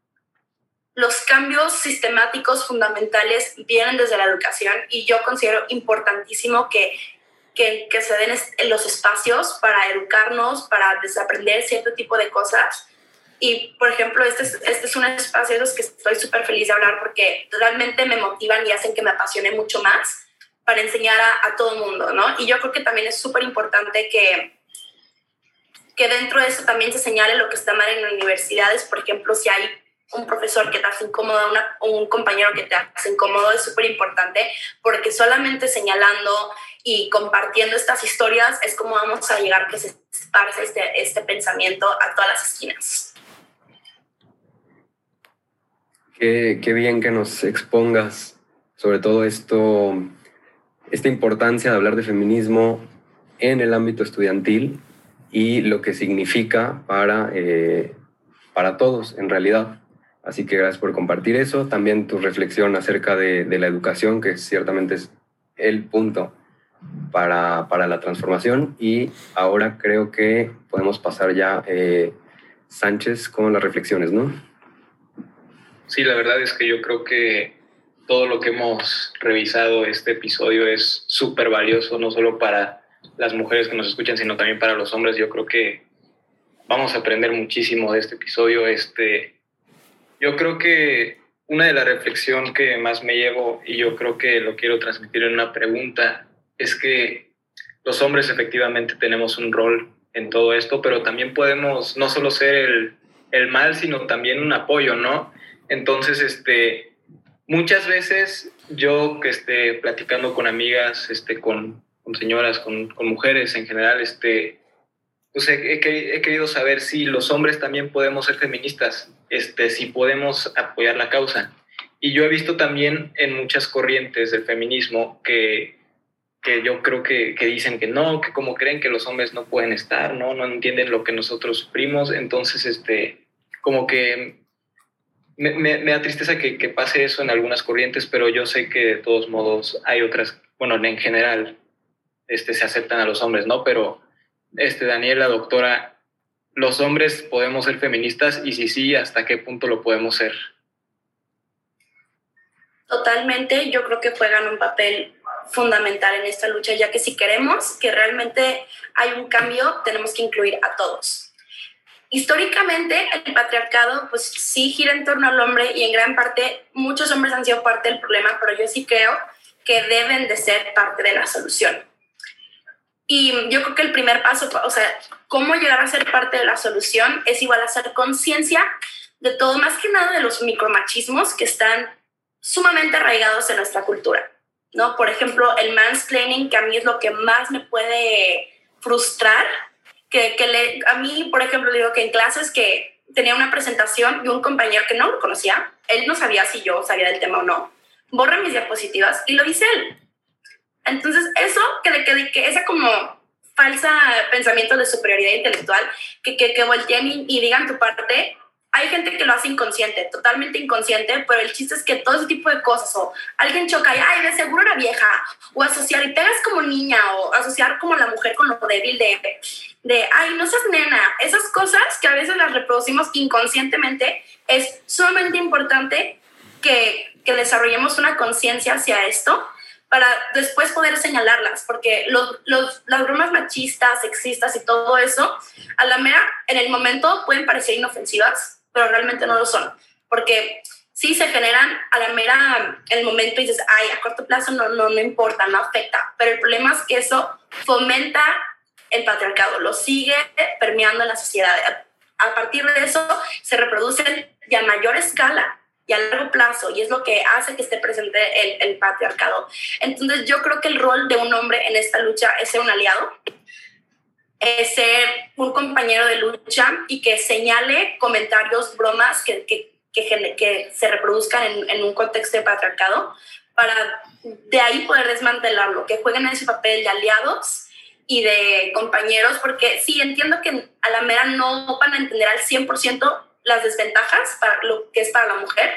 Los cambios sistemáticos fundamentales vienen desde la educación y yo considero importantísimo que, que, que se den los espacios para educarnos, para desaprender cierto tipo de cosas. Y, por ejemplo, este es, este es un espacio de los que estoy súper feliz de hablar porque realmente me motivan y hacen que me apasione mucho más para enseñar a, a todo el mundo, ¿no? Y yo creo que también es súper importante que, que dentro de eso también se señale lo que está mal en universidades. Por ejemplo, si hay un profesor que te hace incómodo un compañero que te hace incómodo, es súper importante porque solamente señalando y compartiendo estas historias es como vamos a llegar que se esparce este, este pensamiento a todas las esquinas. Qué, qué bien que nos expongas sobre todo esto, esta importancia de hablar de feminismo en el ámbito estudiantil y lo que significa para, eh, para todos en realidad. Así que gracias por compartir eso. También tu reflexión acerca de, la educación, que ciertamente es el punto para, para, la transformación. Y ahora creo que podemos pasar ya, eh, Sánchez, con las reflexiones, ¿no? Sí, la verdad es que yo creo que todo lo que hemos revisado este episodio es súper valioso, no solo para las mujeres que nos escuchan, sino también para los hombres. Yo creo que vamos a aprender muchísimo de este episodio. Este, yo creo que una de las reflexiones que más me llevo, y yo creo que lo quiero transmitir en una pregunta, es que los hombres efectivamente tenemos un rol en todo esto, pero también podemos no solo ser el, el mal, sino también un apoyo, ¿no? Entonces, este, muchas veces yo que esté platicando con amigas, este, con, con señoras, con, con, mujeres en general, este, pues he, he, he, querido saber si los hombres también podemos ser feministas, este, si podemos apoyar la causa. Y yo he visto también en muchas corrientes del feminismo que, que yo creo que, que, dicen que no, que como creen que los hombres no pueden estar, no, no entienden lo que nosotros sufrimos, entonces, este, como que me, me, me da tristeza que, que, pase eso en algunas corrientes, pero yo sé que de todos modos hay otras, bueno, en general este, se aceptan a los hombres, ¿no? Pero, este, Daniela, doctora, ¿los hombres podemos ser feministas? Y si sí, ¿hasta qué punto lo podemos ser? Totalmente, yo creo que juegan un papel fundamental en esta lucha, ya que si queremos que realmente hay un cambio, tenemos que incluir a todos. Históricamente, el patriarcado, pues sí gira en torno al hombre y en gran parte muchos hombres han sido parte del problema, pero yo sí creo que deben de ser parte de la solución. Y yo creo que el primer paso, o sea, cómo llegar a ser parte de la solución es igual a hacer conciencia de todo, más que nada de los micromachismos que están sumamente arraigados en nuestra cultura, ¿no? Por ejemplo, el mansplaining, que a mí es lo que más me puede frustrar, que, que le, a mí, por ejemplo, digo que en clases que tenía una presentación y un compañero que no lo conocía, él no sabía si yo sabía del tema o no, borra mis diapositivas y lo dice él. Entonces, eso, que, que, que ese como falsa pensamiento de superioridad intelectual, que, que, que volteen y, y digan tu parte, hay gente que lo hace inconsciente, totalmente inconsciente, pero el chiste es que todo ese tipo de cosas, o alguien choca y, ay, de seguro era vieja, o asociar y pegas como niña, o asociar como la mujer con lo débil de, de, ay, no seas nena, esas cosas que a veces las reproducimos inconscientemente, es sumamente importante que, que desarrollemos una conciencia hacia esto para después poder señalarlas, porque las bromas machistas, sexistas y todo eso, a la mera, en el momento pueden parecer inofensivas, pero realmente no lo son, porque sí se generan a la mera, en el momento y dices, ay, a corto plazo no, no, no importa, no afecta, pero el problema es que eso fomenta el patriarcado, lo sigue permeando en la sociedad. A partir de eso se reproducen ya a mayor escala y a largo plazo, y es lo que hace que esté presente el, el, patriarcado. Entonces yo creo que el rol de un hombre en esta lucha es ser un aliado, es ser un compañero de lucha y que señale comentarios, bromas que, que, que, se reproduzcan en, en, un contexto de patriarcado, para de ahí poder desmantelarlo, que jueguen ese papel de aliados y de compañeros, porque sí, entiendo que a la mera no van a entender al 100% las desventajas para lo que es para la mujer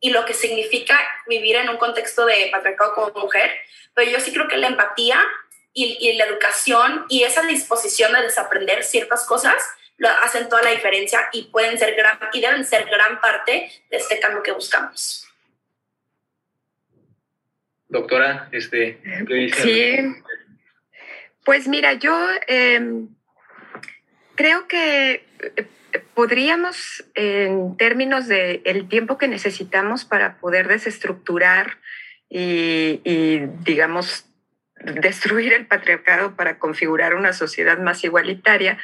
y lo que significa vivir en un contexto de patriarcado como mujer, pero yo sí creo que la empatía y, y la educación y esa disposición de desaprender ciertas cosas lo hacen toda la diferencia y pueden ser gran y deben ser gran parte de este cambio que buscamos. Doctora, este, ¿qué dice? Sí, pues mira, yo em, creo que podríamos, en términos de el tiempo que necesitamos para poder desestructurar y, y, digamos, destruir el patriarcado para configurar una sociedad más igualitaria,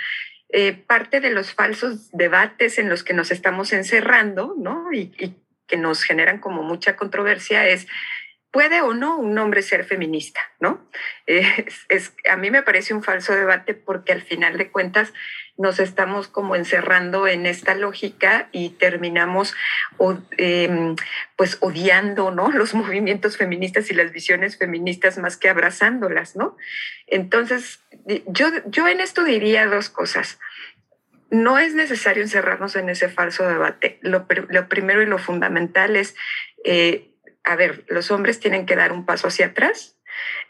eh, parte de los falsos debates en los que nos estamos encerrando, ¿no? Y, y que nos generan como mucha controversia es ¿Puede o no un hombre ser feminista? ¿no? Es, es, a mí me parece un falso debate porque al final de cuentas nos estamos como encerrando en esta lógica y terminamos eh, pues odiando ¿no? los movimientos feministas y las visiones feministas más que abrazándolas. ¿no? Entonces, yo, yo en esto diría dos cosas. No es necesario encerrarnos en ese falso debate. Lo, primero y lo fundamental es eh, a ver, los hombres tienen que dar un paso hacia atrás,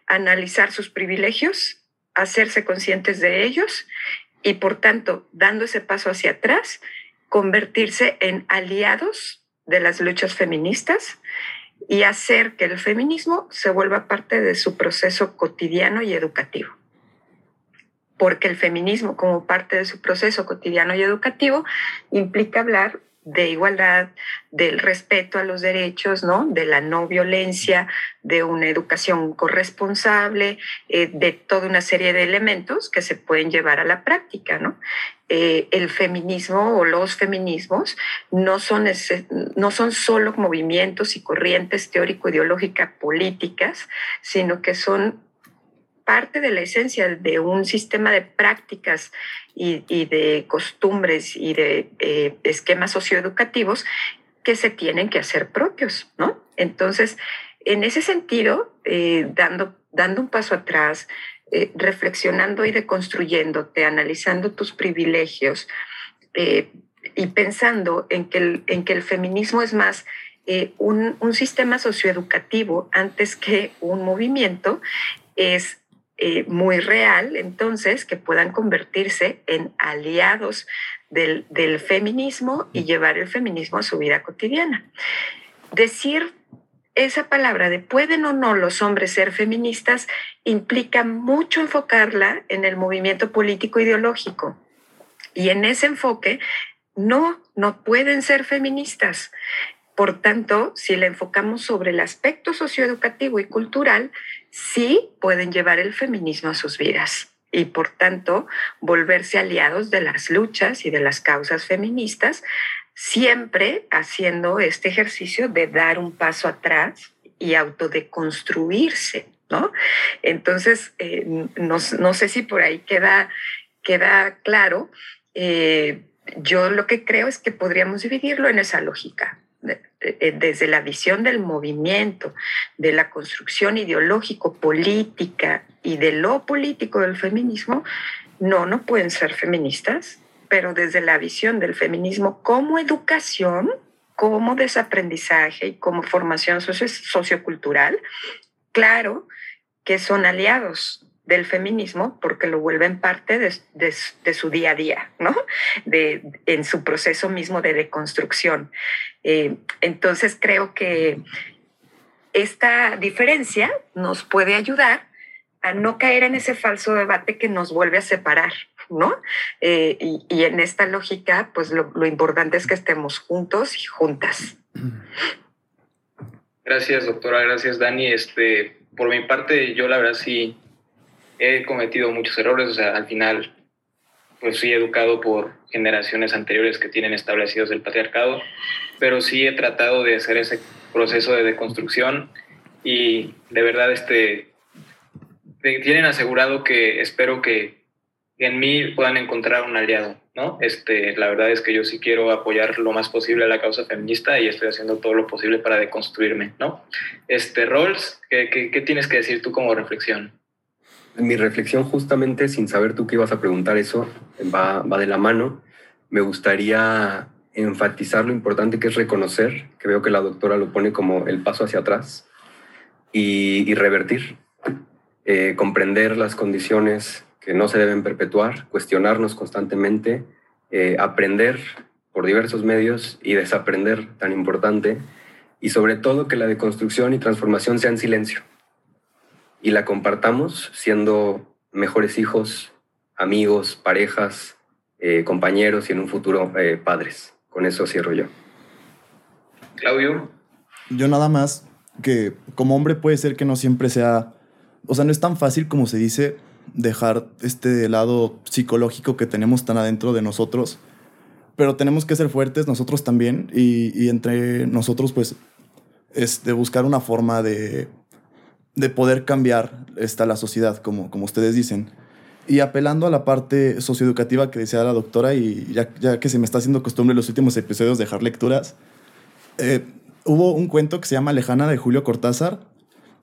analizar sus privilegios, hacerse conscientes de ellos y, por tanto, dando ese paso hacia atrás, convertirse en aliados de las luchas feministas y hacer que el feminismo se vuelva parte de su proceso cotidiano y educativo. Porque el feminismo como parte de su proceso cotidiano y educativo implica hablar de igualdad, del respeto a los derechos, ¿no? de la no violencia, de una educación corresponsable, eh, de toda una serie de elementos que se pueden llevar a la práctica. ¿no? Eh, el feminismo o los feminismos no son, no son solo movimientos y corrientes teórico-ideológicas políticas, sino que son parte de la esencia de un sistema de prácticas y, de costumbres y de eh, esquemas socioeducativos que se tienen que hacer propios, ¿no? Entonces, en ese sentido, eh, dando, dando un paso atrás, eh, reflexionando y deconstruyéndote, analizando tus privilegios y pensando en que, el, en que el feminismo es más un, un, sistema socioeducativo antes que un movimiento, es eh, muy real, entonces, que puedan convertirse en aliados del, del feminismo y llevar el feminismo a su vida cotidiana. Decir esa palabra de pueden o no los hombres ser feministas implica mucho enfocarla en el movimiento político ideológico. Y en ese enfoque, no, no pueden ser feministas. Por tanto, si la enfocamos sobre el aspecto socioeducativo y cultural, sí pueden llevar el feminismo a sus vidas y por tanto volverse aliados de las luchas y de las causas feministas, siempre haciendo este ejercicio de dar un paso atrás y autodeconstruirse, ¿no? Entonces, eh, no, no, sé si por ahí queda, queda claro. Eh, yo lo que creo es que podríamos dividirlo en esa lógica. Eh, desde la visión del movimiento, de la construcción ideológico, política y de lo político del feminismo, no, no pueden ser feministas, pero desde la visión del feminismo como educación, como desaprendizaje y como formación sociocultural, claro que son aliados del feminismo porque lo vuelven parte de, su día a día, ¿no? De, en su proceso mismo de deconstrucción. Eh, entonces creo que esta diferencia nos puede ayudar a no caer en ese falso debate que nos vuelve a separar, ¿no? Eh, y, y, en esta lógica, pues lo, lo importante es que estemos juntos y juntas. Gracias, doctora. Gracias, Dani. Este, por mi parte, yo la verdad sí he cometido muchos errores, o sea, al final pues fui educado por generaciones anteriores que tienen establecidos el patriarcado, pero sí he tratado de hacer ese proceso de deconstrucción y de verdad este tienen asegurado que espero que en mí puedan encontrar un aliado, ¿no? Este, la verdad es que yo sí quiero apoyar lo más posible a la causa feminista y estoy haciendo todo lo posible para deconstruirme, ¿no? Este, Rolls, ¿qué, qué, qué tienes que decir tú como reflexión? Mi reflexión justamente, sin saber tú que ibas a preguntar eso, va, va de la mano. Me gustaría enfatizar lo importante que es reconocer, que veo que la doctora lo pone como el paso hacia atrás, y, revertir, eh, comprender las condiciones que no se deben perpetuar, cuestionarnos constantemente, eh, aprender por diversos medios y desaprender, tan importante, y sobre todo que la deconstrucción y transformación sea en silencio y la compartamos siendo mejores hijos, amigos, parejas, eh, compañeros y en un futuro eh, padres. Con eso cierro yo. Claudio. Yo nada más que como hombre puede ser que no siempre sea, o sea, no es tan fácil como se dice dejar este lado psicológico que tenemos tan adentro de nosotros, pero tenemos que ser fuertes nosotros también y, y entre nosotros pues es de buscar una forma de de poder cambiar esta, la sociedad, como, como ustedes dicen. Y apelando a la parte socioeducativa que decía la doctora, y ya, que se me está haciendo costumbre en los últimos episodios dejar lecturas, eh, hubo un cuento que se llama Lejana de Julio Cortázar,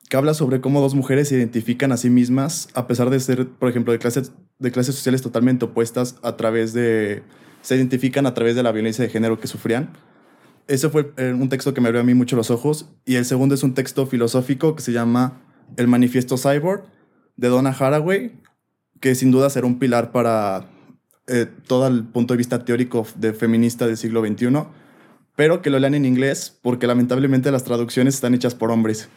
que habla sobre cómo dos mujeres se identifican a sí mismas, a pesar de ser, por ejemplo, de clases, de clases sociales totalmente opuestas, a través de. se identifican a través de la violencia de género que sufrían. Ese fue eh, un texto que me abrió a mí mucho los ojos. Y el segundo es un texto filosófico que se llama el manifiesto Cyborg de Donna Haraway, que sin duda será un pilar para eh, todo el punto de vista teórico de feminista del siglo XXI, pero que lo lean en inglés, porque lamentablemente las traducciones están hechas por hombres.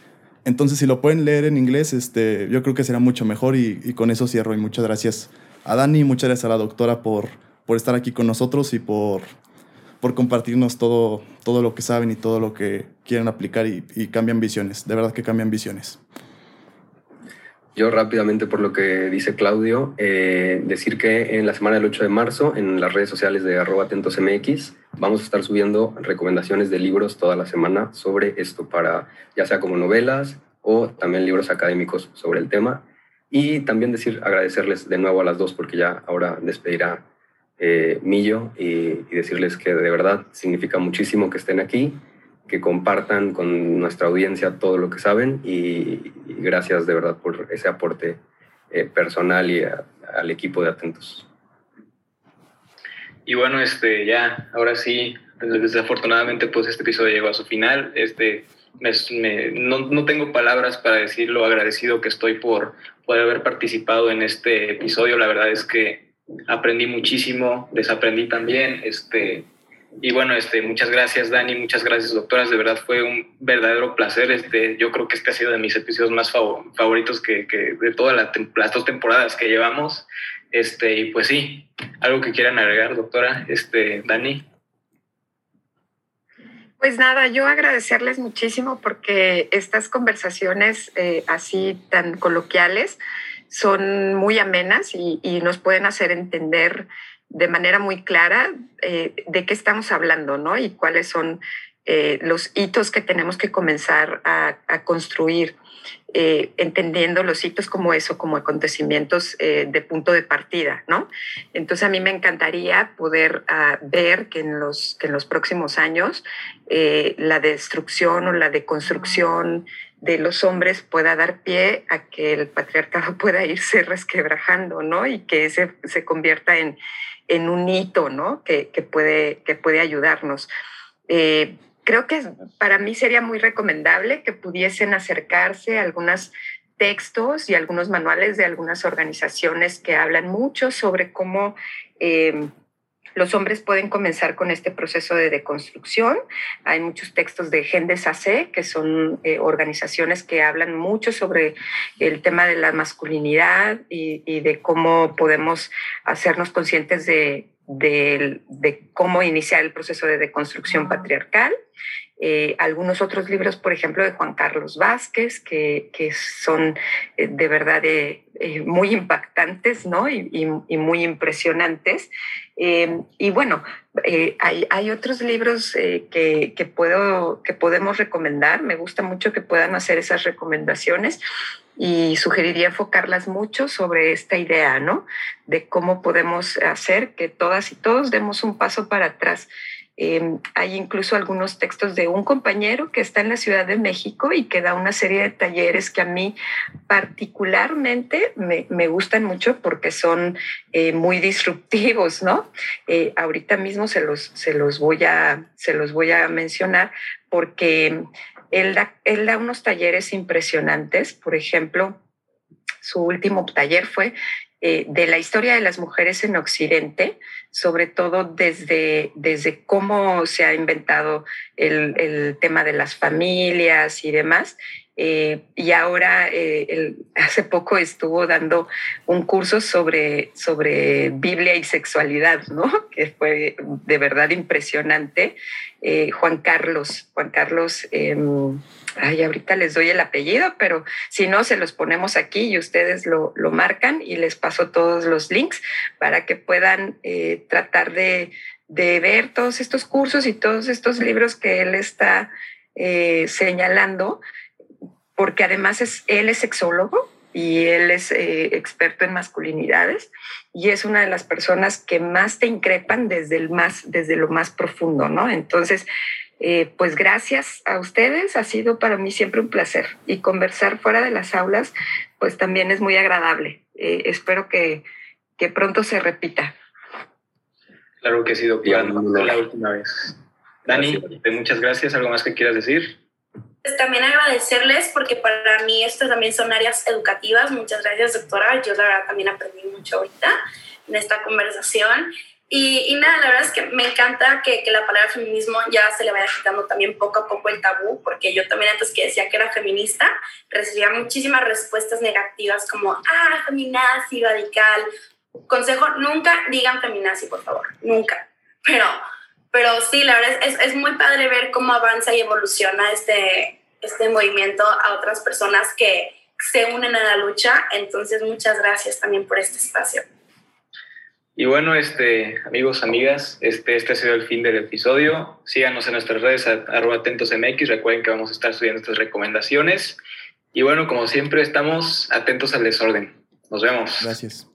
Entonces, si lo pueden leer en inglés, este, yo creo que será mucho mejor y, con eso cierro. Y muchas gracias a Dani, muchas gracias a la doctora por, por estar aquí con nosotros y por, por compartirnos todo, todo lo que saben y todo lo que quieren aplicar y, y cambian visiones. De verdad que cambian visiones. Yo rápidamente por lo que dice Claudio, eh, decir que en la semana del 8 de marzo en las redes sociales de arroba atentosmx vamos a estar subiendo recomendaciones de libros toda la semana sobre esto, para ya sea como novelas o también libros académicos sobre el tema. Y también decir, agradecerles de nuevo a las dos porque ya ahora despedirá eh, Millo y, decirles que de verdad significa muchísimo que estén aquí que compartan con nuestra audiencia todo lo que saben y, gracias de verdad por ese aporte eh, personal y al equipo de Atentos. Y bueno, este, ya, ahora sí, desafortunadamente pues este episodio llegó a su final. Este, no, no, tengo palabras para decir lo agradecido que estoy por poder haber participado en este episodio. La verdad es que aprendí muchísimo, desaprendí también. Este, y bueno, este, muchas gracias Dani, muchas gracias doctoras, de verdad fue un verdadero placer. Este, yo creo que este ha sido de mis episodios más favoritos que, que de todas las dos temporadas que llevamos. Este, y pues sí, algo que quieran agregar, doctora, este, Dani. Pues nada, yo agradecerles muchísimo porque estas conversaciones eh, así tan coloquiales son muy amenas y, nos pueden hacer entender de manera muy clara eh, de qué estamos hablando, ¿no? Y cuáles son eh, los hitos que tenemos que comenzar a, construir, eh, entendiendo los hitos como eso, como acontecimientos de punto de partida, ¿no? Entonces a mí me encantaría poder ah, ver que en, los, que en los próximos años la destrucción o la deconstrucción de los hombres pueda dar pie a que el patriarcado pueda irse resquebrajando, ¿no? Y que se, se convierta en, en un hito, ¿no? Que, puede, que puede ayudarnos. Eh, creo que para mí sería muy recomendable que pudiesen acercarse a algunos textos y algunos manuales de algunas organizaciones que hablan mucho sobre cómo eh, los hombres pueden comenzar con este proceso de deconstrucción. Hay muchos textos de Gendes AC, que son eh, organizaciones que hablan mucho sobre el tema de la masculinidad y, de cómo podemos hacernos conscientes de, de, cómo iniciar el proceso de deconstrucción patriarcal. Eh, algunos otros libros, por ejemplo, de Juan Carlos Vázquez, que, que son eh, de verdad muy impactantes ¿no? y, y muy impresionantes. Em, y bueno, eh, hay, hay, otros libros eh, que, que, puedo, que podemos recomendar. Me gusta mucho que puedan hacer esas recomendaciones y sugeriría enfocarlas mucho sobre esta idea, ¿no? De cómo podemos hacer que todas y todos demos un paso para atrás Em, hay incluso algunos textos de un compañero que está en la Ciudad de México y que da una serie de talleres que a mí particularmente me, gustan mucho porque son eh, muy disruptivos, ¿no? Eh, ahorita mismo se los, se, los voy a, se los voy a mencionar porque él da, él da unos talleres impresionantes. Por ejemplo, su último taller fue eh, de la historia de las mujeres en Occidente, sobre todo desde, desde cómo se ha inventado el, el tema de las familias y demás. Eh, y ahora, eh, hace poco estuvo dando un curso sobre, sobre Biblia y sexualidad, ¿no? Que fue de verdad impresionante. Juan Carlos, Juan Carlos em, ay, ahorita les doy el apellido, pero si no, se los ponemos aquí y ustedes lo, marcan y les paso todos los links para que puedan eh, tratar de, ver todos estos cursos y todos estos libros que él está eh, señalando, porque además es, él es sexólogo y él es eh, experto en masculinidades y es una de las personas que más te increpan desde, el más, desde lo más profundo, ¿no? Entonces, eh, pues gracias a ustedes, ha sido para mí siempre un placer y conversar fuera de las aulas, pues también es muy agradable. Eh, espero que, que, pronto se repita. Claro que ha sido la última vez. Dani, muchas gracias. ¿Algo más que quieras decir? Pues también agradecerles porque para mí estas también son áreas educativas. Muchas gracias, doctora. Yo la verdad también aprendí mucho ahorita en esta conversación. Y, nada, la verdad es que me encanta que, que, la palabra feminismo ya se le vaya quitando también poco a poco el tabú, porque yo también antes que decía que era feminista, recibía muchísimas respuestas negativas como, ah, feminazi, radical. Consejo, nunca digan feminazi, por favor, nunca. Pero, pero sí, la verdad es, es muy padre ver cómo avanza y evoluciona este, este movimiento a otras personas que se unen a la lucha. Entonces, muchas gracias también por este espacio. Y bueno, este, amigos, amigas, este, este ha sido el fin del episodio. Síganos en nuestras redes, arroba atentosmx. Recuerden que vamos a estar subiendo estas recomendaciones. Y bueno, como siempre, estamos atentos al desorden. Nos vemos. Gracias.